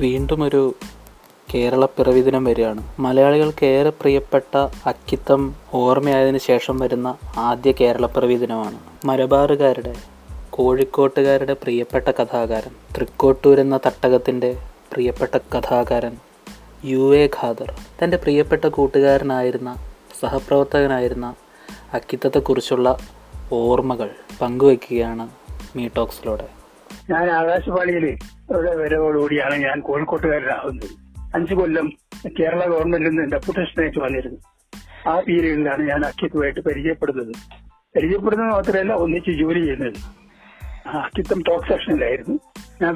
വീണ്ടും ഒരു കേരളപ്പിറവി ദിനം വരികയാണ്. മലയാളികൾക്ക് ഏറെ പ്രിയപ്പെട്ട അക്കിത്തം ഓർമ്മയായതിനു ശേഷം വരുന്ന ആദ്യ കേരളപ്പിറവി ദിനമാണ് മലബാറുകാരുടെ കോഴിക്കോട്ടുകാരുടെ പ്രിയപ്പെട്ട കഥാകാരൻ തൃക്കോട്ടൂർ എന്ന തട്ടകത്തിന്റെ പ്രിയപ്പെട്ട കഥാകാരൻ യു എ ഖാദർ. തന്റെ പ്രിയപ്പെട്ട കൂട്ടുകാരനായിരുന്ന സഹപ്രവർത്തകനായിരുന്ന അക്കിത്തത്തെക്കുറിച്ചുള്ള ഓർമ്മകൾ പങ്കുവയ്ക്കുകയാണ് മീ ടോക്സിലൂടെ. ഞാൻ ആകാശവാണിയിൽ ഇവിടെ വരവോടുകൂടിയാണ് ഞാൻ കോഴിക്കോട്ടുകാരനാകുന്നത് അഞ്ചു കൊല്ലം കേരള ഗവൺമെന്റിൽ നിന്ന് ഡെപ്യൂട്ടേഷനായിട്ട് വന്നിരുന്നു. ആ പീരീഡിലാണ് ഞാൻ അക്കിത്തുമായിട്ട് പരിചയപ്പെടുന്നത്. പരിചയപ്പെടുന്നത് മാത്രമല്ല ഒന്നിച്ച് ജോലി ചെയ്യുന്നത്. അക്കിത്വം ടോക്ക് സെക്ഷനിലായിരുന്നു. ഞാൻ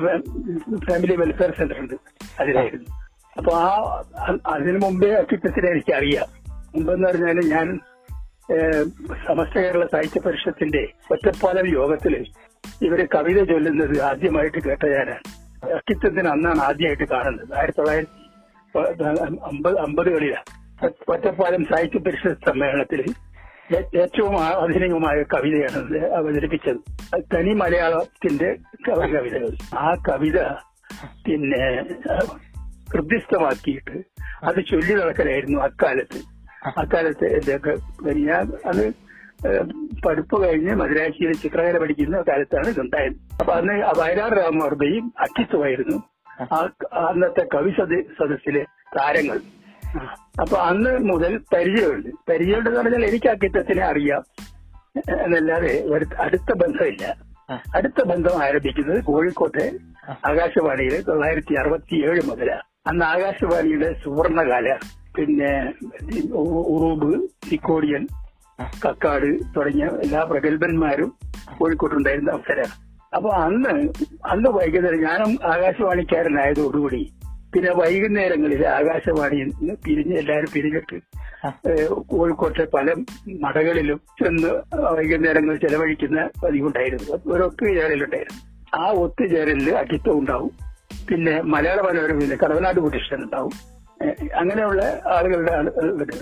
ഫാമിലി വെൽഫെയർ സെന്റർ ഉണ്ട് അതിലായിരുന്നു. അപ്പൊ ആ അതിനു മുമ്പേ അക്കിത്തത്തിനെ എനിക്കറിയാം. മുമ്പെന്ന് പറഞ്ഞാൽ ഞാൻ സമസ്ത കേരള സാഹിത്യ പരിഷത്തിന്റെ ഒറ്റപ്പാലം യോഗത്തിൽ ഇവർ കവിത ചൊല്ലുന്നത് ആദ്യമായിട്ട് കേട്ട ഞാനാണ്. അക്കിത്തത്തിന് അന്നാണ് ആദ്യമായിട്ട് കാണുന്നത്. ആയിരത്തി തൊള്ളായിരത്തി അമ്പത് അമ്പതുകളിലാണ് ഒറ്റപ്പാലം സാഹിത്യ പരിഷത്ത് സമ്മേളനത്തിൽ ഏറ്റവും ആധുനികമായ കവിതയാണ് അവതരിപ്പിച്ചത്. തനി മലയാളത്തിന്റെ കവി- കവിതകൾ. ആ കവിത പിന്നെ ഹൃദ്യസ്ഥമാക്കിയിട്ട് അത് ചൊല്ലി നടക്കലായിരുന്നു അക്കാലത്ത്. അക്കാലത്ത് ഇതൊക്കെ ഞാൻ അത് പഠിപ്പ് കഴിഞ്ഞ് മദ്രാശിയിൽ ചിത്രകല പഠിക്കുന്ന കാലത്താണ് ഇതുണ്ടായത്. അപ്പൊ അന്ന് വയലാർ രാമവർമ്മയും അക്കിത്തുമായിരുന്നു. ആ. അന്നത്തെ കവി സദ- സദസ്സിലെ താരങ്ങൾ. അപ്പൊ അന്ന് മുതൽ പരിചയമുണ്ട്. പരിചയമുണ്ടെന്ന് പറഞ്ഞാൽ എനിക്ക് അക്കിത്തത്തിനെ അറിയാം. എന്നല്ലാതെ അടുത്ത ബന്ധമില്ല. അടുത്ത ബന്ധം ആരംഭിക്കുന്നത് കോഴിക്കോട്ടെ ആകാശവാണിയിലെ തൊള്ളായിരത്തി അറുപത്തി ഏഴ് മുതലാണ് അന്ന് ആകാശവാണിയുടെ സുവർണകാല. പിന്നെ ഉറൂബ് തിക്കോടിയൻ കക്കാട് തുടങ്ങിയ എല്ലാ പ്രഗത്ഭന്മാരും കോഴിക്കോട്ടുണ്ടായിരുന്ന അവസരമാണ്. അപ്പൊ അന്ന് അന്ന് വൈകുന്നേരം ഞാനും ആകാശവാണിക്കാരനായതോടുകൂടി പിന്നെ വൈകുന്നേരങ്ങളിൽ ആകാശവാണിയിൽ നിന്ന് പിരിഞ്ഞ് എല്ലാവരും പിരിഞ്ഞിട്ട് കോഴിക്കോട്ടെ പല മടകളിലും ചെന്ന് വൈകുന്നേരങ്ങൾ ചെലവഴിക്കുന്ന പതിവുണ്ടായിരുന്നു. ഒരു ഒത്തുചേരലുണ്ടായിരുന്നു. ആ ഒത്തുചേരലിൽ അക്കിത്തം ഉണ്ടാവും. പിന്നെ മലയാള മനോരമയിലെ കടവനാട് കുട്ടിഷ്ടൻ ഉണ്ടാവും. അങ്ങനെയുള്ള ആളുകളുടെ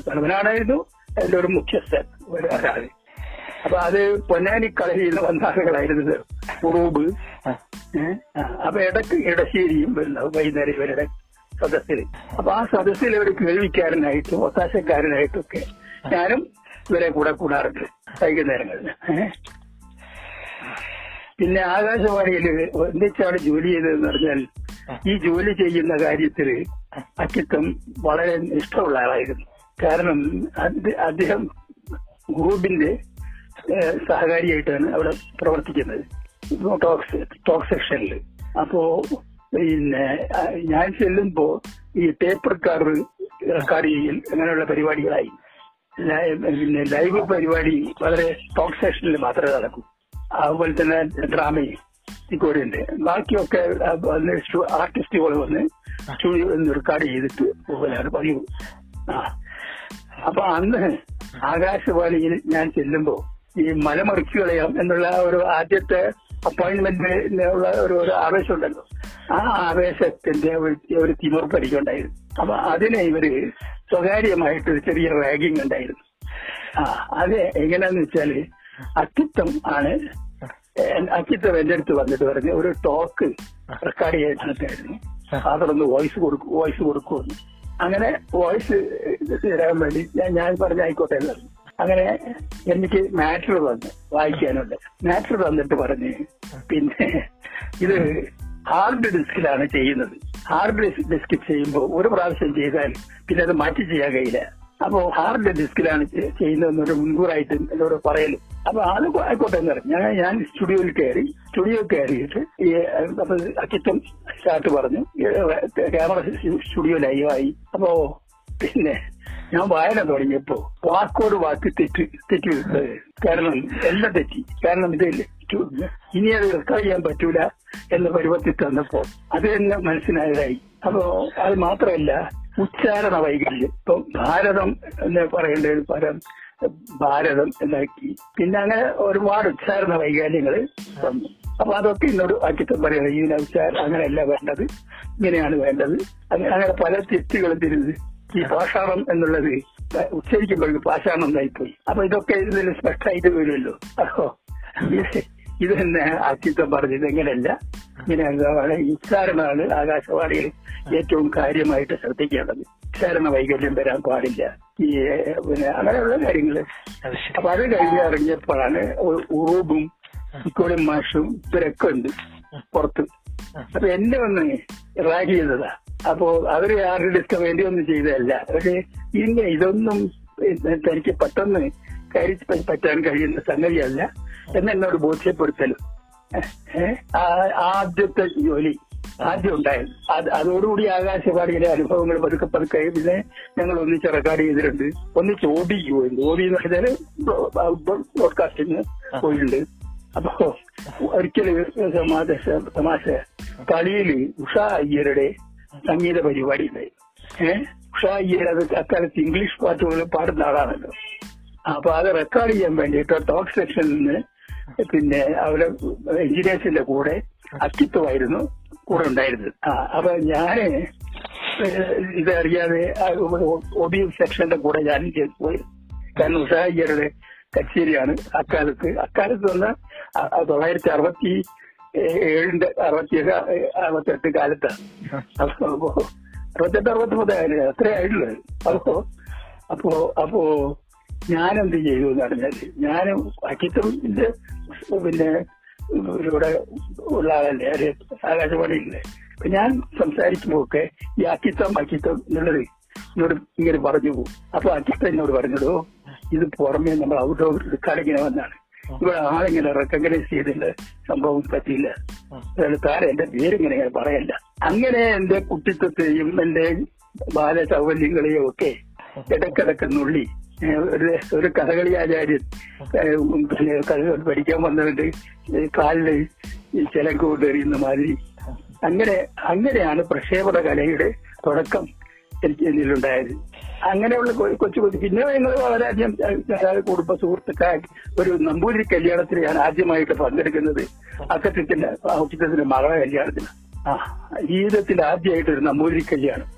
തലവനാണായിരുന്നു എന്റെ ഒരു മുഖ്യസ്ഥൻ ഒരു ഒരാൾ അപ്പൊ അത് പൊന്നാനി കളരിയിൽ നിന്ന് വന്ന ആളുകളായിരുന്നത് ഉറൂബ് അപ്പൊ ഇടയ്ക്ക് ഇടശ്ശേരിയും വൈകുന്നേരം ഇവരുടെ സദസ്സിൽ. അപ്പൊ ആ സദസ്സിൽ ഒരു കേൾവിക്കാരനായിട്ടും ഒത്താശക്കാരനായിട്ടും ഒക്കെ ഞാനും ഇവരെ കൂടെ കൂടാറുണ്ട് വൈകുന്നേരങ്ങളിൽ പിന്നെ ആകാശവാണിയിൽ എന്തൊക്കെയാണ് ജോലി ചെയ്തതെന്ന് പറഞ്ഞാൽ ഈ ജോലി ചെയ്യുന്ന കാര്യത്തിൽ അക്കിത്തം വളരെ ഇഷ്ടമുള്ള ആളായിരുന്നു. കാരണം അദ്ദേഹം ഗ്രൂപ്പിന്റെ സഹകാരിയായിട്ടാണ് അവിടെ പ്രവർത്തിക്കുന്നത്. ടോക്സ് ടോക്ക് സെക്ഷനിൽ. അപ്പോ പിന്നെ ഞാൻ ചെല്ലുമ്പോ ഈ ടേപ്പ് റെക്കാർഡ് റെക്കോർഡ് ചെയ്യൽ അങ്ങനെയുള്ള പരിപാടികളായി. പിന്നെ ലൈവ് പരിപാടി വളരെ ടോക്ക് സെക്ഷനിൽ മാത്രമേ നടക്കൂ. അതുപോലെ തന്നെ ഡ്രാമയും. ഇക്കോടിയുണ്ട് ബാക്കിയൊക്കെ ആർട്ടിസ്റ്റ് പോലെ ആർട്ടിസ്റ്റുകൾ വന്ന് സ്റ്റുഡിയോ റെക്കോർഡ് ചെയ്തിട്ട് പോകലാണ് പതിവ്. ആ. അപ്പൊ അന്ന് ആകാശവാണിയിൽ ഞാൻ ചെല്ലുമ്പോ ഈ മലമറിച്ചു കളയാം എന്നുള്ള ഒരു ആദ്യത്തെ അപ്പോയിന്റ്മെന്റിനുള്ള ഒരു ഒരു ആവേശം ഉണ്ടല്ലോ. ആ ആവേശത്തിന്റെ ഒരു- തിമിർപ്പ് എനിക്കുണ്ടായിരുന്നു. അപ്പൊ അതിനെ ഇവർ സ്വകാര്യമായിട്ട് ഒരു ചെറിയ റാഗിങ് ഉണ്ടായിരുന്നു. ആ അത് എങ്ങനെയാന്ന് വെച്ചാൽ അത്യുത്തം ആണ് അക്കിത്തം എന്റെ അടുത്ത് വന്നിട്ട് പറഞ്ഞു ഒരു ടോക്ക് റെക്കോർഡ് ചെയ്തിട്ടായിരുന്നു അതൊന്ന് വോയിസ് കൊടുക്കും വോയിസ് കൊടുക്കുമെന്ന്. അങ്ങനെ വോയിസ് തരാൻ വേണ്ടി ഞാൻ ഞാൻ പറഞ്ഞ ആയിക്കോട്ടെ എന്ന് പറഞ്ഞു. അങ്ങനെ എനിക്ക് മാറ്റർ വന്ന് വായിക്കാനുണ്ട്. മാറ്റർ വന്നിട്ട് പറഞ്ഞ് പിന്നെ ഇത് ഹാർഡ് ഡിസ്കിലാണ് ചെയ്യുന്നത്. ഹാർഡ് ഡിസ്ക് ചെയ്യുമ്പോൾ ഒരു പ്രാവശ്യം ചെയ്താൽ പിന്നെ അത് മാറ്റി ചെയ്യാൻ കഴിയില്ല. അപ്പോ ഹാർഡ് ഡിസ്കിലാണ് ചെയ്യുന്നതെന്ന് ചെയ്യുന്നതെന്നൊരു മുൻകൂറായിട്ട് എന്നോട് പറയലും. അപ്പൊ അത് ആയിക്കോട്ടെ എന്ന് പറഞ്ഞു ഞാൻ ഞാൻ സ്റ്റുഡിയോയിൽ കയറി സ്റ്റുഡിയോ കയറിയിട്ട് ഈ അപ്പൊ അക്കിത്തം സ്റ്റാർട്ട് പറഞ്ഞു ക്യാമറ സ്റ്റുഡിയോ ലൈവായി. അപ്പോ പിന്നെ ഞാൻ വായന തുടങ്ങിയപ്പോ വാക്കോട് വാക്ക് തെറ്റ് തെറ്റി കാരണം എല്ലാം തെറ്റി. കാരണം ഇത് ടു- ഇനി അത് റെക്കോർഡ് ചെയ്യാൻ പറ്റൂല എന്ന പരുവത്തിൽ തന്നപ്പോ അത് തന്നെ മനസ്സിലായതായി. അപ്പോ അത് മാത്രമല്ല ഉച്ചാരണ വൈകല്യം ഇപ്പൊ ഭാരതം എന്ന് പറയേണ്ടത് പരം ഭാരതം എന്നാക്കി. പിന്നെ അങ്ങനെ ഒരുപാട് ഉച്ചാരണ വൈകല്യങ്ങൾ വന്നു. അപ്പൊ അതൊക്കെ ഇന്നൊരു ആക്കിത്തം പറയുന്നത് ഇതിനെ ഉച്ചാരണം അങ്ങനെയല്ല വേണ്ടത് ഇങ്ങനെയാണ് വേണ്ടത്. അങ്ങനെ അങ്ങനെ പല തെറ്റുകളും തിരുത് ഈ ഭാഷാണം എന്നുള്ളത് ഉച്ചരിക്കുമ്പോഴും പാഷാണം എന്നായിപ്പോയി അപ്പൊ ഇതൊക്കെ ഇതിൽ സ്പെഷ്ടായിട്ട് വരുമല്ലോ. അപ്പോ ഇത് തന്നെ ആക്കിത്തം പറഞ്ഞത് എങ്ങനെയല്ല ഇങ്ങനെ അംഗമാണ് നിസ്സാരണമാണ് ആകാശവാണിയിൽ ഏറ്റവും കാര്യമായിട്ട് ശ്രദ്ധിക്കേണ്ടത്. നിസ്സാരണ വൈകല്യം വരാൻ പാടില്ല. ഈ പിന്നെ അങ്ങനെയുള്ള കാര്യങ്ങൾ അപ്പൊ അത് കഴിഞ്ഞ് ഇറങ്ങിയപ്പോഴാണ് ഉറൂബും ഇക്കോളും മാഷും ഇവരൊക്കെ ഉണ്ട് പുറത്ത്. അപ്പൊ എന്നെ ഒന്ന് റാഗ് ചെയ്തതാ. അപ്പോ അവർ ആരുടെ ഡിസ്ക വേണ്ടി ഒന്നും ചെയ്തതല്ല. പക്ഷെ ഇന്ന് ഇതൊന്നും തനിക്ക് പെട്ടെന്ന് കയറി പറ്റാൻ കഴിയുന്ന സംഗതിയല്ല. എന്നെന്നോട് ബോധ്യപ്പെടുത്തലും. ആദ്യത്തെ ജോലി ആദ്യം ഉണ്ടായത് അത് അതോടുകൂടി ആകാശവാണിയിലെ അനുഭവങ്ങൾ പതുക്കെ പതുക്കെ പിന്നെ ഞങ്ങൾ ഒന്നിച്ച് റെക്കോർഡ് ചെയ്തിട്ടുണ്ട്. ഒന്നിച്ച് ഓടിക്ക് പോയിട്ടുണ്ട്. ഓടി എന്ന് പറഞ്ഞാൽ ബ്രോഡ്കാസ്റ്റിംഗ് പോയിട്ടുണ്ട്. അപ്പോ ഒരിക്കലും സമാശ തമാശ. കളിയിൽ ഉഷ അയ്യരുടെ സംഗീത പരിപാടി ഉണ്ടായി. ഏഹ് ഉഷ അയ്യർ അത് അക്കാലത്ത് ഇംഗ്ലീഷ് പാട്ടുകൾ പാടുന്ന ആളാണല്ലോ. അപ്പൊ അത് റെക്കോർഡ് ചെയ്യാൻ വേണ്ടിയിട്ട് ടോക്ക് സെക്ഷനിൽ നിന്ന് പിന്നെ അവരെ എഞ്ചിനീയേഴ്സിന്റെ കൂടെ അക്കിത്വമായിരുന്നു കൂടെ ഉണ്ടായിരുന്നത്. ആ അപ്പൊ ഞാൻ ഇതറിയാതെ ഒബി സെക്ഷന്റെ കൂടെ ഞാൻ പോയി. കാരണം ഉഷാഹിയരുടെ കച്ചേരിയാണ് അക്കാലത്ത്. അക്കാലത്ത് വന്ന തൊള്ളായിരത്തി അറുപത്തി ഏഴിന്റെ അറുപത്തി അറുപത്തെട്ട് കാലത്താണ്. അപ്പൊ അറുപത്തെട്ട് മൂന്ന് അത്രേ ആയിട്ടുള്ളത് അപ്പോ അപ്പോ അപ്പോ ഞാൻ എന്ത് ചെയ്തു എന്ന് പറഞ്ഞാൽ ഞാൻ അക്കിത്തമിന്റെ പിന്നെ ഇവിടെ ഉള്ള ആളല്ലേ ഒരു ആകാശവാണിയില്ലേ. അപ്പൊ ഞാൻ സംസാരിക്കുമ്പോഴൊക്കെ ഈ അക്കിത്തം അക്കിത്തം എന്നുള്ളത് എന്നോട് ഇങ്ങനെ പറഞ്ഞു പോകും. അപ്പൊ അക്കിത്തം എന്നോട് പറഞ്ഞിടോ ഇത് പുറമേ നമ്മൾ ഔട്ട് ഓഫ് എടുക്കാടിങ്ങനെ വന്നാണ്. ഇവിടെ ആളിങ്ങനെ റെക്കഗ്നൈസ് ചെയ്തില്ല സംഭവം പറ്റിയില്ല. അതായത് താരം എന്റെ പേരിങ്ങനെ ഇങ്ങനെ പറയല്ല. അങ്ങനെ എന്റെ കുട്ടിത്വത്തെയും എന്റെ ബാലസൗകര്യങ്ങളെയും ഒക്കെ ഇടക്കിടക്ക് നുള്ളി ഒരു ഒരു കഥകളി ആചാര്യൻ. പിന്നെ കഥകൾ പഠിക്കാൻ വന്നവന്റെ കാലിൽ ഈ ചിലങ്ക കൊണ്ടെറിയുന്ന മാതിരി. അങ്ങനെ അങ്ങനെയാണ് പ്രക്ഷേപണ കലയുടെ തുടക്കം എനിക്ക് എന്നിലുണ്ടായത്. അങ്ങനെയുള്ള കൊച്ചു കൊച്ചു പിന്നെ ഞങ്ങൾ വളരെയധികം കുടുംബ സുഹൃത്തുക്കൾ ഒരു നമ്പൂരി കല്യാണത്തിന് ഞാൻ ആദ്യമായിട്ട് പങ്കെടുക്കുന്നത്. അക്കത്തിന്റെ ഔച്ചിത്യത്തിന്റെ മകളെ കല്യാണത്തിന്. ആ ജീവിതത്തിൽ ആദ്യമായിട്ട് ഒരു നമ്പൂതിരി കല്യാണം.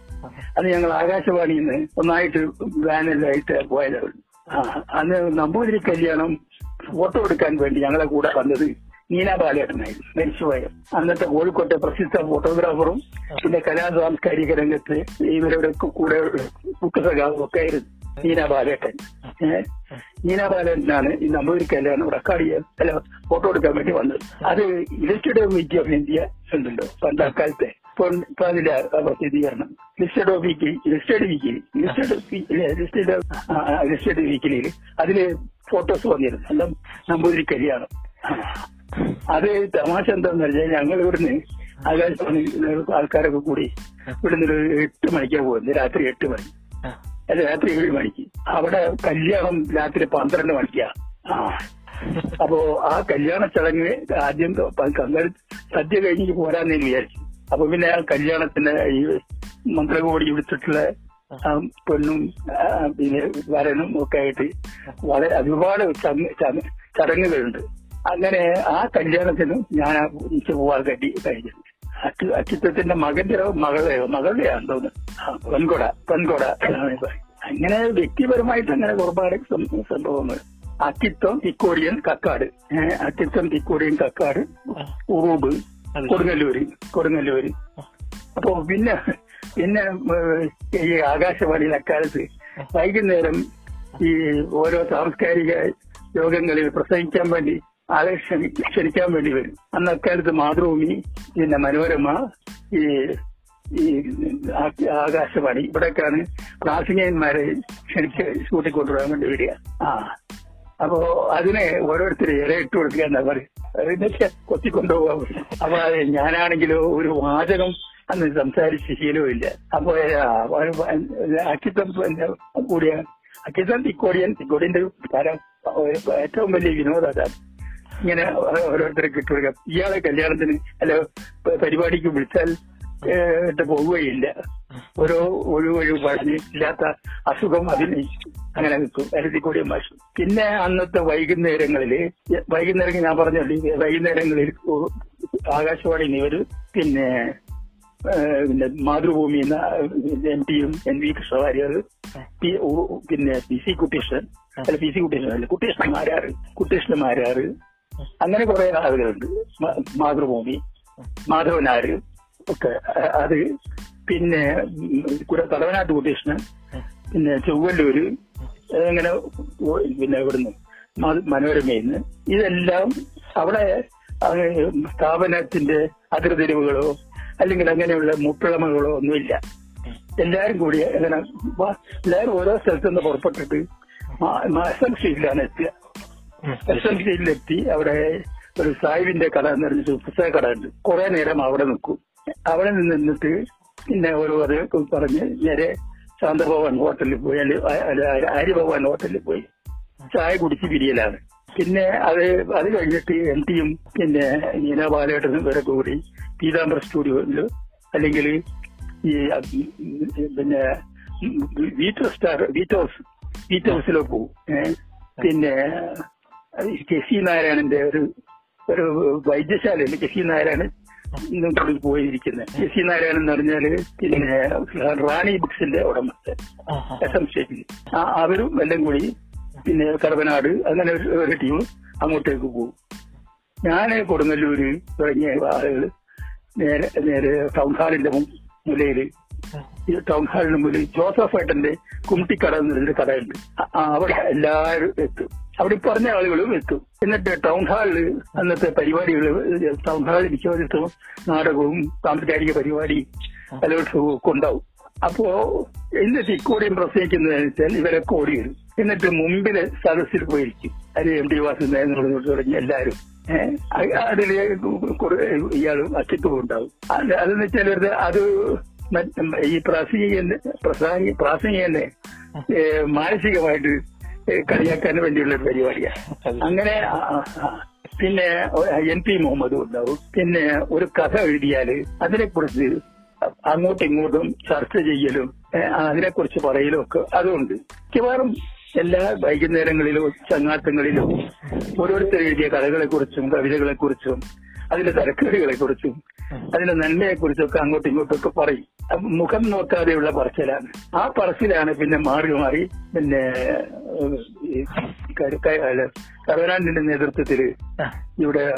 അത് ഞങ്ങൾ ആകാശവാണിയിൽ നിന്ന് ഒന്നായിട്ട് ബാനറിലായിട്ട് പോയതാണ് അന്ന് നമ്പൂതിരി കല്യാണം ഫോട്ടോ എടുക്കാൻ വേണ്ടി ഞങ്ങളെ കൂടെ വന്നത് നീന ബാലേട്ടനായിരുന്നു മരിച്ചുപോയ അന്നത്തെ കോഴിക്കോട്ടെ പ്രസിദ്ധ ഫോട്ടോഗ്രാഫറും പിന്നെ കലാ സാംസ്കാരിക രംഗത്ത് ഇവരുടെ കൂടെ മുഖസഖാവും ഒക്കെ ആയിരുന്നു. നീന ബാലേട്ടൻ നീന ബാലേട്ടനാണ് ഈ നമ്പൂരിക്കല്ലാണ് റെക്കോർഡ് അല്ല ഫോട്ടോ എടുക്കാൻ വേണ്ടി വന്നത്. അത് ഇലക്റ്റഡ് മീറ്റ് ഓഫ് ഇന്ത്യ ഉണ്ടല്ലോ പണ്ട് അക്കാലത്തെ ഇപ്പൊ അതിന്റെ പ്രസിദ്ധീകരണം illustrated of illustrated weekly illustrated illustrated illustrated അതിൽ ഫോട്ടോസ് വന്നിരുന്നു. എല്ലാം നമ്പൂതിരി കല്യാണം. അത് തമാശ എന്താന്ന് വെച്ചാൽ ഞങ്ങൾ ഇവിടുന്ന് ആകാശവാണി ആൾക്കാരൊക്കെ കൂടി ഇവിടുന്ന് എട്ട് മണിക്കാണ് പോകുന്നത് രാത്രി എട്ട് മണി. രാത്രി ഏഴ് മണിക്ക്. അവിടെ കല്യാണം രാത്രി പന്ത്രണ്ട് മണിക്കാ. അപ്പോ ആ കല്യാണ ചടങ്ങ് ആദ്യം സദ്യ കഴിഞ്ഞ് പോരാന്ന് ഞാൻ വിചാരിച്ചു. അപ്പൊ പിന്നെ ആ കല്യാണത്തിന് ഈ മന്ത്രകോടി വിളിച്ചിട്ടുള്ള പെണ്ണും പിന്നെ വരനും ഒക്കെ ആയിട്ട് വളരെ ഒരുപാട് ചടങ്ങുകളുണ്ട്. അങ്ങനെ ആ കല്യാണത്തിന് ഞാൻ ഉച്ച പോവാൻ കണ്ടി കഴിഞ്ഞത് അച്ചു അച്ചുത്തത്തിന്റെ മകന്റെ മകളെയോ മകളുടെയാണ് തോന്നുന്നു. പെൺകൊട പെൺകൊട. അങ്ങനെ വ്യക്തിപരമായിട്ട് അങ്ങനെ ഒരുപാട് സംഭവങ്ങൾ. അക്കിത്തം തിക്കോടിയൻ കക്കാട്. ഏഹ് അക്കിത്തം തിക്കോടിയൻ കക്കാട് ഉറൂബ് കൊടുങ്ങല്ലൂര് കൊടുങ്ങല്ലൂര്. അപ്പോ പിന്നെ പിന്നെ ഈ ആകാശവാണിയിൽ അക്കാലത്ത് വൈകുന്നേരം ഈ ഓരോ സാംസ്കാരിക യോഗങ്ങളിൽ പ്രസംഗിക്കാൻ വേണ്ടി ആളെ ക്ഷണി ക്ഷണിക്കാൻ വേണ്ടി വരും. അന്ന് അക്കാലത്ത് മാതൃഭൂമി പിന്നെ മനോരമ ഈ ഈ ആകാശവാണി. ഇവിടെയൊക്കെയാണ് പ്രാസംഗികന്മാരെ ക്ഷണിച്ച് കൂട്ടിക്കൊണ്ടുവരാൻ വേണ്ടി വരിക. ആ. അപ്പോ അതിനെ ഓരോരുത്തർ ഇര ഇട്ട് കൊടുക്കുക എന്താ പറയുക. എന്നിട്ട് കൊത്തിക്കൊണ്ടുപോകാൻ പറ്റും അപ്പൊ ഞാനാണെങ്കിലോ ഒരു വാചകം അന്ന് സംസാരിച്ച് ശീലവുമില്ല. അപ്പൊ അക്കിത്തം കൂടിയ അക്കിത്തം തിക്കോടിയൻ തിക്കോടിയന്റെ തരം ഏറ്റവും വലിയ വിനോദമാണ് ഇങ്ങനെ ഓരോരുത്തരെ കിട്ടുക ഇയാളെ കല്യാണത്തിന് അല്ല പരിപാടിക്ക് വിളിച്ചാൽ പോവുകയില്ല. ഓരോ ഒഴിവ് ഒഴിവ് പറഞ്ഞ് ഇല്ലാത്ത അസുഖം അതിന് അങ്ങനെ നിൽക്കും. എഴുതിക്കൂടിയ മാഷ്. പിന്നെ അന്നത്തെ വൈകുന്നേരങ്ങളിൽ വൈകുന്നേരം ഞാൻ പറഞ്ഞല്ലേ വൈകുന്നേരങ്ങളിൽ ആകാശവാണി ഇവർ പിന്നെ പിന്നെ മാതൃഭൂമി എന്ന എം പിയും എൻ വി കൃഷ്ണവാര്യർ പിന്നെ പി സി കുട്ടീഷ്ണൻ അല്ല പി സി കുട്ടീഷ്ണൻ അല്ല കുട്ടീഷ്ണൻ മാരാറ് കുട്ടീഷ്ണൻ മാരാറ് അങ്ങനെ കുറെ ആളുകളുണ്ട്. മാതൃഭൂമി മാധവനാര് ഒക്കെ. അത് പിന്നെ തലവനാട്ട് കുട്ടീഷ്ണൻ പിന്നെ ചൊവ്വല്ലൂര് അങ്ങനെ പിന്നെ ഇവിടുന്ന് മനോരമയിന്ന്. ഇതെല്ലാം അവിടെ സ്ഥാപനത്തിന്റെ അതിർതിരിവുകളോ അല്ലെങ്കിൽ അങ്ങനെയുള്ള മുപ്പിളമകളോ ഒന്നുമില്ല. എല്ലാരും കൂടി അങ്ങനെ എല്ലാവരും ഓരോ സ്ഥലത്തു നിന്ന് പുറപ്പെട്ടിട്ട് മാസം ശീലാണ് എത്തുക. സ്ട്രീറ്റിലെത്തി അവിടെ ഒരു സാഹിബിന്റെ കട എന്ന് പറഞ്ഞിട്ട് പുസ്തക കട ഉണ്ട്. കുറെ നേരം അവിടെ നിൽക്കും. അവിടെ നിന്ന് നിന്നിട്ട് പിന്നെ ഒരു അത് പറഞ്ഞ് നേരെ ശാന്തഭവൻ ഹോട്ടലിൽ പോയി. അല്ലെങ്കിൽ ആര്യഭവൻ ഹോട്ടലിൽ പോയി. ചായ കുടിച്ച് പിരിയലാണ്. പിന്നെ അത് അത് കഴിഞ്ഞിട്ട് എം ടിയും പിന്നെ നീന ബാലേട്ടനും വരെ കൂടി പീതാംബർ സ്റ്റുഡിയോയിൽ അല്ലെങ്കിൽ ഈ പിന്നെ വീറ്റർ സ്റ്റാർ വീറ്റ് ഹൗസ് വീറ്റ് ഹൗസിലോ പോകും പിന്നെ കെ സി നാരായണന്റെ ഒരു ഒരു വൈദ്യശാലയിൽ കെ സി നാരായണൻ പോയിരിക്കുന്നത് കെ സി നാരായണൻ എന്ന് പറഞ്ഞാൽ പിന്നെ റാണി ബുക്സിന്റെ ഉടമസ്ഥൻ എസ് എം സ്റ്റേറ്റിൽ അവരും എല്ലാം കൂടി പിന്നെ കടവനാട് അങ്ങനെ ഒരു- ടീം അങ്ങോട്ടേക്ക് പോകും. ഞാൻ കൊടുങ്ങല്ലൂര് തുടങ്ങിയ ആളുകൾ നേരെ നേരെ ടൗൺ ഹാളിന്റെ മുലയിൽ. ടൗൺ ഹാളിന്റെ മുന്നിൽ ജോസഫ് ഏട്ടന്റെ കുമ്മിട്ടിക്കട എന്നൊരു കടയുണ്ട്. അവിടെ എല്ലാവരും എത്തും. അവിടെ പറഞ്ഞ ആളുകളും എത്തും എന്നിട്ട് ടൗൺ ഹാളിൽ അന്നത്തെ പരിപാടികൾ ടൗൺ ഹാളിൽ മിക്കവാറും നാടകവും സാംസ്കാരിക പരിപാടി കലോത്സവവും ഒക്കെ ഉണ്ടാവും അപ്പോ എന്നിട്ട് ഇക്കോടിയും പ്രസംഗിക്കുന്നതെന്നുവെച്ചാൽ ഇവരൊക്കെ ഓടി വരും എന്നിട്ട് മുമ്പിൽ സദസ്സിൽ പോയിരിക്കും. അത് എം ഡി വാസുദേവനോട് തുടങ്ങി എല്ലാവരും. അതിൽ ഇയാൾ അച്ഛത്തും ഉണ്ടാവും. അത് അതെന്ന് വെച്ചാൽ അത് ഈ പ്രാസംഗികന്റെ പ്രാസംഗിക പ്രാസംഗികനെ മാനസികമായിട്ട് കളിയാക്കാൻ വേണ്ടിയുള്ള ഒരു പരിപാടിയാണ് അങ്ങനെ. പിന്നെ എൻ പി മുഹമ്മദും ഉണ്ടാവും. പിന്നെ ഒരു കഥ എഴുതിയാൽ അതിനെക്കുറിച്ച് അങ്ങോട്ടും ഇങ്ങോട്ടും ചർച്ച ചെയ്യലും അതിനെക്കുറിച്ച് പറയലും ഒക്കെ അതുണ്ട്. മിക്കവാറും എല്ലാ വൈകുന്നേരങ്ങളിലും ചങ്ങാത്തങ്ങളിലും ഓരോരുത്തർ എഴുതിയ കഥകളെക്കുറിച്ചും കവിതകളെക്കുറിച്ചും കവിതകളെ കുറിച്ചും അതിന്റെ തരക്കേടുകളെ അതിന്റെ നന്മയെ കുറിച്ചൊക്കെ അങ്ങോട്ടും ഇങ്ങോട്ടും ഒക്കെ പറയും മുഖം നോക്കാതെയുള്ള പറച്ചിലാണ്. ആ പറച്ചിലാണ് പിന്നെ മാറി മാറി പിന്നെ കരുവനാണ്ടിന്റെ നേതൃത്വത്തിൽ ഇവിടെ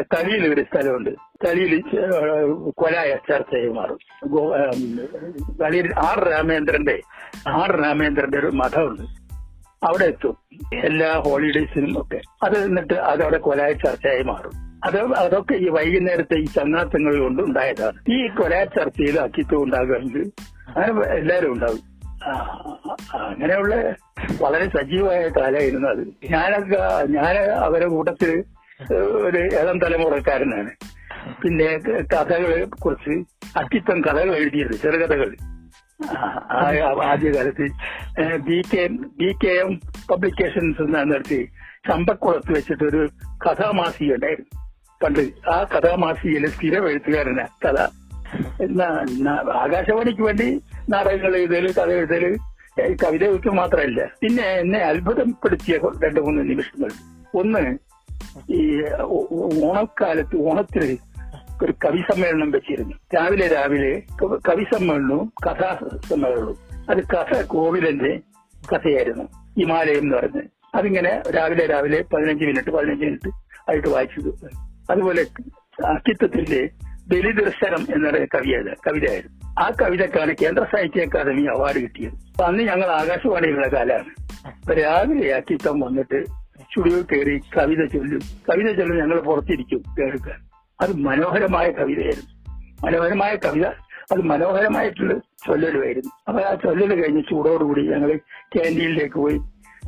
തളിയിൽ ഒരു സ്ഥലമുണ്ട്. തളിയിൽ കൊലായ ചർച്ചയായി മാറും. തളിയിൽ ആർ രാമേന്ദ്രന്റെ ആർ രാമേന്ദ്രന്റെ ഒരു മഠമുണ്ട്. അവിടെ എത്തും. എല്ലാ ഹോളിഡേയ്സിനും ഒക്കെ. അത് എന്നിട്ട് അതവിടെ കൊലായ ചർച്ചയായി മാറും. അത് അതൊക്കെ ഈ വൈകുന്നേരത്തെ ഈ ചങ്ങാത്തങ്ങൾ കൊണ്ട് ഉണ്ടായതാണ്. ഈ കൊല ചർച്ചയിൽ അക്കിത്വം ഉണ്ടാകാറുണ്ട്. അങ്ങനെ എല്ലാവരും ഉണ്ടാകും അങ്ങനെയുള്ള വളരെ സജീവമായ കാലമായിരുന്നു അത്. ഞാനൊക്കെ ഞാൻ അവരെ കൂട്ടത്തിൽ ഒരു ഏതാം തലമുറക്കാരനാണ്. പിന്നെ കഥകളെ കുറിച്ച് അക്കിത്തം കഥകൾ എഴുതിയത് ചെറുകഥകൾ. ആദ്യകാലത്ത് B K B K M publications നടത്തി ചമ്പക്കുളത്ത് വെച്ചിട്ടൊരു കഥാമാസിക ഉണ്ടായിരുന്നു. പണ്ട് ആ കഥാമാസികയിലെ സ്ഥിരം എഴുത്തുകാരനാ കഥ. ആകാശവാണിക്ക് വേണ്ടി നാടകങ്ങൾ എഴുതൽ കഥ എഴുതൽ ഏ, കവിത എഴുത്ത് മാത്രമല്ല പിന്നെ എന്നെ അത്ഭുതപ്പെടുത്തിയ രണ്ട് മൂന്ന് നിമിഷങ്ങൾ. ഒന്ന് ഈ ഓണക്കാലത്ത് ഓണത്തിൽ ഒരു കവി സമ്മേളനം വെച്ചിരുന്നു. രാവിലെ രാവിലെ കവി സമ്മേളനവും കഥാ സമ്മേളനവും. അത് കഥ കോവിലന്റെ കഥയായിരുന്നു. ഹിമാലയം എന്ന് പറഞ്ഞ്. അതിങ്ങനെ രാവിലെ രാവിലെ പതിനഞ്ച് മിനിറ്റ് പതിനഞ്ച് മിനിറ്റ് ആയിട്ട് വായിച്ചത്. അതുപോലെ അക്കിത്തത്തിന്റെ ബലിദർശനം എന്ന കവിയ കവിതയായിരുന്നു. ആ കവിതക്കാണ് കേന്ദ്ര സാഹിത്യ അക്കാദമി അവാർഡ് കിട്ടിയത്. അന്ന് ഞങ്ങൾ ആകാശവാണിയുള്ള കാലമാണ്. രാവിലെ അക്കിത്തം വന്നിട്ട് സ്റ്റുഡിയോ കയറി കവിത ചൊല്ലും. കവിത ചൊല്ലും ഞങ്ങൾ പുറത്തിരിക്കും കേൾക്കാൻ. അത് മനോഹരമായ കവിതയായിരുന്നു. മനോഹരമായ കവിത അത് മനോഹരമായിട്ടുള്ള ചൊല്ലലുമായിരുന്നു. അപ്പൊ ആ ചൊല്ലൽ കഴിഞ്ഞ് ചൂടോടുകൂടി ഞങ്ങൾ ക്യാന്റീനിലേക്ക് പോയി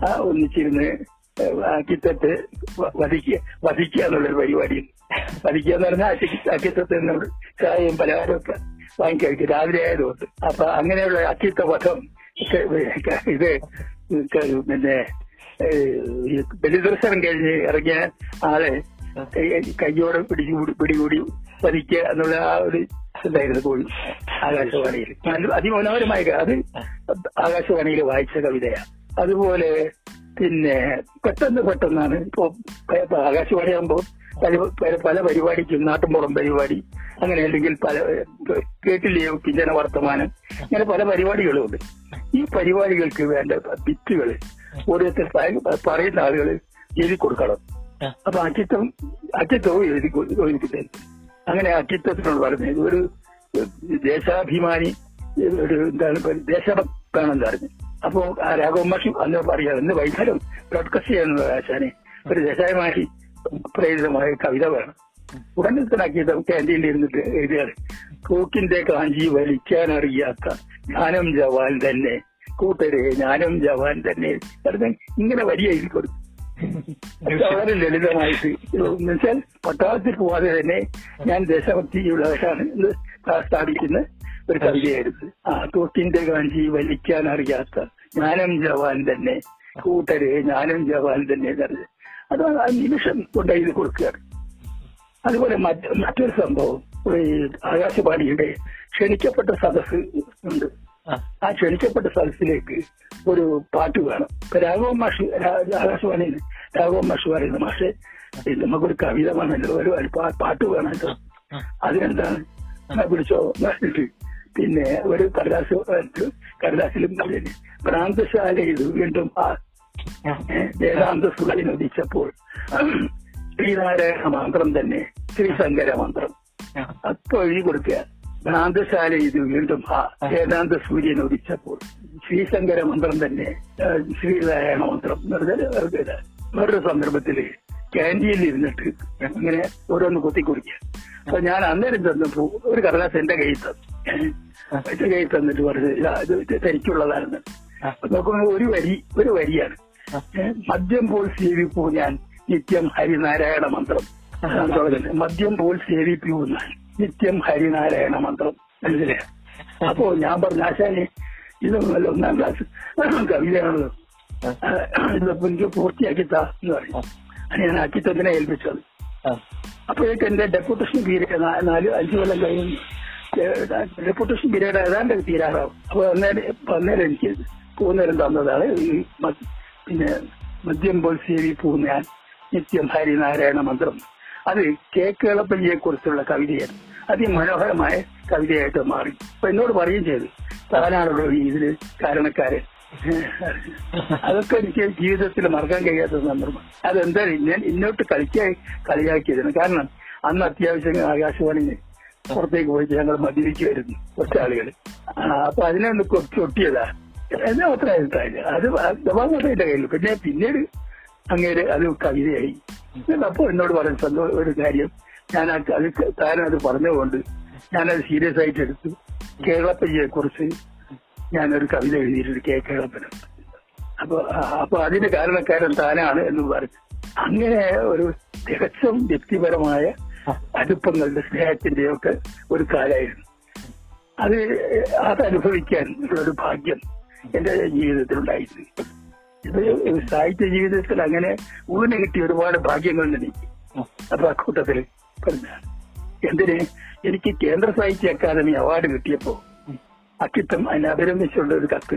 ആ ഒന്നിച്ചിരുന്ന് അക്കിത്തത്തെ വധിക്കുക വധിക്കുക എന്നുള്ളൊരു പരിപാടി. വധിക്കുക എന്ന് പറഞ്ഞാൽ അക്കിത്തത്തെ നിന്ന് ചായയും പലഹാരമൊക്കെ വാങ്ങിക്കഴിക്കും രാവിലെ ആയതുകൊണ്ട്. അപ്പൊ അങ്ങനെയുള്ള അക്കിത്ത വധം ഇത് പിന്നെ ബലിദർശനം കഴിഞ്ഞ് ഇറങ്ങിയ ആളെ കയ്യോടെ പിടിച്ചു പിടികൂടി വധിക്കുക എന്നുള്ള ആ ഒരു ഇതായിരുന്നു കോഴി ആകാശവാണിയിൽ. അതിമനോഹരമായ അത് ആകാശവാണിയിൽ വായിച്ച കവിതയാണ് അതുപോലെ പിന്നെ പെട്ടെന്ന് പെട്ടെന്നാണ് ഇപ്പൊ ആകാശവാണി ആകുമ്പോൾ പല പല- പരിപാടിക്കും നാട്ടുമ്പുറം പരിപാടി അങ്ങനെ അല്ലെങ്കിൽ പല കേട്ടില്ലേ പിഞ്ചന വർത്തമാനം? ഇങ്ങനെ പല പരിപാടികളും ഉണ്ട്. ഈ പരിപാടികൾക്ക് വേണ്ട ബിറ്റുകൾ ഓരോരുത്തർ പറയുന്ന ആളുകൾ എഴുതി കൊടുക്കണം. അപ്പൊ അച്ഛത്വം അച്ഛത്വവും എഴുതി കൊ- അങ്ങനെ അക്കിത്തത്തിനോട് പറഞ്ഞത് ഒരു ദേശാഭിമാനി ഒരു എന്താണ് ദേശഭക്താണെന്ന് പറഞ്ഞു അപ്പോ രാഘവമാഷി അന്ന് പറയാം ഇന്ന് വൈകുന്നേരം ബ്രോഡ്കാസ്റ്റ് ചെയ്യുന്നത് ആശാനെ. ഒരു രസായമാഷി പ്രേരിതമായ കവിത വേണം. ഉടനെ അക്കിത്തം ക്യാന്റീനിൽ ഇരുന്നിട്ട് എഴുതിയാണ്. കൂക്കിന്റെ കാഞ്ചി വലിക്കാനറിയാത്ത ജ്ഞാനം ജവാൻ തന്നെ. കൂട്ടരെ ജ്ഞാനം ജവാൻ തന്നെ. ഇങ്ങനെ വലിയ എഴുതി കൊടുത്തു. വളരെ ലളിതമായിട്ട്. എന്നുവെച്ചാൽ പട്ടാളത്തിൽ പോവാതെ തന്നെ ഞാൻ ദേശഭക്തിയുള്ളവരാണ് എന്ന് സ്ഥാപിക്കുന്ന ഒരു കവിതയായിരുന്നു. ആ തൂക്കിന്റെ കാഞ്ചി വലിക്കാൻ അറിയാത്ത ജ്ഞാനം ജവാൻ തന്നെ കൂട്ടര് ജ്ഞാനം ജവാൻ തന്നെ എന്നറിഞ്ഞ് അത് ആ നിമിഷം കൊണ്ട് എഴുതി കൊടുക്കുകയാണ്. അതുപോലെ മറ്റ് മറ്റൊരു സംഭവം ഈ ആകാശവാണിയുടെ ക്ഷണിക്കപ്പെട്ട സദസ് ഉണ്ട്. ആ. ക്ഷണിക്കപ്പെട്ട സദസ്സിലേക്ക് ഒരു പാട്ട് വേണം. ഇപ്പൊ രാഘവ മാഷ് ആകാശവാണി ആകാശവാണിയിൽ രാഘവ മാഷ് പറയുന്ന മാഷെ നമുക്കൊരു കവിത വേണമല്ലോ ഒരു പാട്ട് വേണം പാട്ട് വേണമല്ലോ അതിനെന്താണ്? വിളിച്ചോ? പിന്നെ ഒരു കടലാസ് കടലാസിലും പറഞ്ഞ് ഭ്രാന്തശാല ഇത് വീണ്ടും ആ വേദാന്ത സുഖയിൽ ഉദിച്ചപ്പോൾ ശ്രീനാരായണ മന്ത്രം തന്നെ ശ്രീശങ്കര മന്ത്രം. അപ്പൊ എഴുതി കൊടുക്കുക. ഭ്രാന്തശാല ഇത് വീണ്ടും ആ വേദാന്ത സൂര്യൻ ഉദിച്ചപ്പോൾ ശ്രീശങ്കര മന്ത്രം തന്നെ ശ്രീനാരായണ മന്ത്രം. വേറൊരു സന്ദർഭത്തിൽ ക്യാന്റീനിൽ ഇരുന്നിട്ട് ഇങ്ങനെ ഓരോന്ന് കുത്തി കുടിക്കുക അപ്പൊ ഞാൻ അന്നേരം തന്നപ്പോ ഒരു കടലാസ് എന്റെ കയ്യിൽ തന്നു. എന്റെ കയ്യിൽ തന്നിട്ട് പറഞ്ഞു "ഇതാ, തനിക്കുള്ളതാണെന്ന്. നോക്കുമ്പോൾ ഒരു വരി ഒരു വരിയാണ്. മദ്യം പോൽ സേവിപ്പൂ ഞാൻ നിത്യം ഹരിനാരായണ മന്ത്രം. മദ്യം പോൽ സേവിപ്പൂ ഞാൻ നിത്യം ഹരിനാരായണ മന്ത്രം. മനസ്സിലായോ? അപ്പോ ഞാൻ പറഞ്ഞ ആശാനെ ഇതൊന്നുമല്ല ഒന്നാം ക്ലാസ് കവിതയാണല്ലോ ഇതിപ്പോ എനിക്ക് പൂർത്തിയാക്കി താ എന്ന് പറഞ്ഞു. അത് ഞാൻ ആക്കി തന്നെ ഏൽപ്പിച്ചത്. അപ്പോഴേക്ക് എന്റെ ഡെപ്യൂട്ടേഷൻ പീരീഡ് നാല് അഞ്ചു കൊല്ലം കഴിയുന്നു ഡെപ്യൂട്ടേഷൻ പീരീഡ് ഏതാണ്ട് തീരാറാവും. അപ്പൊ അന്നേരം അന്നേരം എനിക്ക് പോകുന്നേരം തന്നതാണ് ഈ പിന്നെ മദ്യം പോൽ സേവി ഞാൻ നിത്യം ഹരിനാരായണ മന്ത്രം. അത് കെ കേളപ്പള്ളിയെ കുറിച്ചുള്ള കവിതയാണ്. അതിമനോഹരമായ കവിതയായിട്ട് മാറി. അപ്പൊ എന്നോട് പറയുകയും ചെയ്തു താനാണല്ലോ ഈ ഇതിന് കാരണക്കാരൻ. അതൊക്കെ എനിക്ക് ജീവിതത്തിൽ മറക്കാൻ കഴിയാത്ത സന്ദർഭം. അതെന്തായാലും ഞാൻ ഇന്നോട്ട് കളിക്കായി കളിയാക്കിയതാണ്. കാരണം അന്ന് അത്യാവശ്യം ആകാശവാണിന് പുറത്തേക്ക് പോയിട്ട് ഞങ്ങൾ മദ്യപിക്കുമായിരുന്നു കുറച്ച് ആളുകൾ അപ്പൊ അതിനൊന്ന് ചൊട്ടിയതാ. എന്നാ അത്ര അഭിപ്രായമില്ല അത് ദവാങ്ങോട്ടെ കയ്യിലു പിന്നെ പിന്നീട് അങ്ങേര് അത് കവിതയായി. അപ്പൊ എന്നോട് പറഞ്ഞ സന്തോഷം ഒരു കാര്യം. ഞാൻ അത് താനത് പറഞ്ഞുകൊണ്ട് ഞാനത് സീരിയസ് ആയിട്ട് എടുത്തു. കേരളപ്പയ്യെ കുറിച്ച് ഞാനൊരു കവിത എഴുതിയിട്ടുണ്ട് കെ കേളപ്പനും. അപ്പൊ അപ്പൊ അതിന് കാരണക്കാരൻ താനാണ് എന്ന് പറഞ്ഞു. അങ്ങനെ ഒരു തികച്ചും വ്യക്തിപരമായ അടുപ്പങ്ങളുടെ സ്നേഹത്തിന്റെയും ഒക്കെ ഒരു കാലമായിരുന്നു. അത് അതനുഭവിക്കാൻ ഒരു ഭാഗ്യം എന്റെ ജീവിതത്തിലുണ്ടായിരുന്നു. ഇത് സാഹിത്യ ജീവിതത്തിൽ അങ്ങനെ ഊന്ന് കിട്ടിയ ഒരുപാട് ഭാഗ്യങ്ങൾ എനിക്ക് അപ്പൊ അക്കൂട്ടത്തിൽ പറഞ്ഞാണ് എന്തിന്? എനിക്ക് കേന്ദ്ര സാഹിത്യ അക്കാദമി അവാർഡ് കിട്ടിയപ്പോ അക്കിത്തം അതിനെ അഭിനന്ദിച്ചുള്ള ഒരു കത്ത്.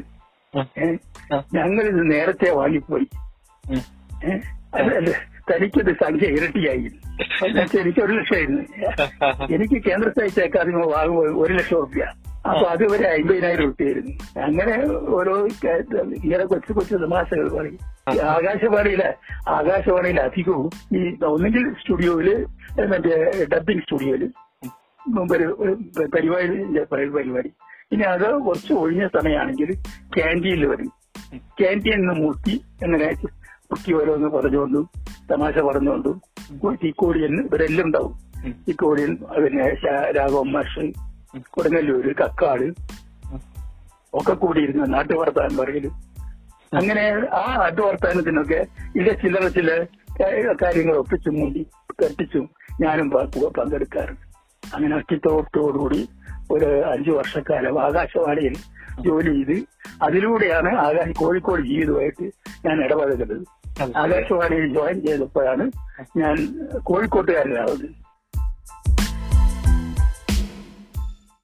ഞങ്ങളിത് നേരത്തെ വാങ്ങിപ്പോയി. ഏഹ് തനിക്കത് സംഖ്യ ഇരട്ടിയായി. എനിക്ക് ഒരു ലക്ഷമായിരുന്നു. എനിക്ക് കേന്ദ്ര സാഹിത്യ അക്കാദമി വാങ്ങുമ്പോൾ ഒരു ലക്ഷം റുപ്യ അപ്പൊ അത് ഒരു അമ്പതിനായിരം റുപ്യായിരുന്നു അങ്ങനെ ഓരോ ഇങ്ങനെ കൊച്ചു കൊച്ചു തമാശകൾ പറയും. ആകാശവാണിയിലെ ആകാശവാണിയിലെ അധികവും ഈ ഒന്നെങ്കിൽ സ്റ്റുഡിയോയിൽ മറ്റേ ഡബിംഗ് സ്റ്റുഡിയോയിൽ പരിപാടി പരിപാടി. ഇനി അത് കുറച്ച് ഒഴിഞ്ഞ സമയമാണെങ്കിൽ ക്യാന്റീനിൽ വരും. ക്യാന്റീനിൽ നിന്ന് മുട്ടി അങ്ങനെ മുക്കി ഓരോന്ന് പറഞ്ഞുകൊണ്ടും തമാശ പറഞ്ഞുകൊണ്ട് ഈ കോടിയൻ ഇവരെല്ലാം ഉണ്ടാവും തീക്കോടിയൻ പിന്നെ രാഘവം രാഘവൻ മാഷ് കൊടുങ്ങല്ലൂര് കക്കാട് ഒക്കെ കൂടിയിരുന്ന നാട്ടുവർത്താനം പറയൽ. അങ്ങനെ ആ നാട്ടുവർത്താനത്തിനൊക്കെ വർത്താനത്തിനൊക്കെ ചില്ലറ ചില ചില കാര്യങ്ങൾ ഒപ്പിച്ചും മുണ്ടി കെട്ടിച്ചും ഞാനും പങ്കെടുക്കാറുണ്ട്. അങ്ങനെ അറ്റിത്തോട്ടോടുകൂടി ഒരു അഞ്ചു വർഷക്കാലം ആകാശവാണിയിൽ ജോലി ചെയ്ത് അതിലൂടെയാണ് ആകാശ കോഴിക്കോട് ജീവിതമായിട്ട് ഞാൻ ഇടപഴകുന്നത്. ആകാശവാണിയിൽ ജോയിൻ ചെയ്തപ്പോഴാണ് ഞാൻ കോഴിക്കോട്ടുകാരനാവുന്നത്.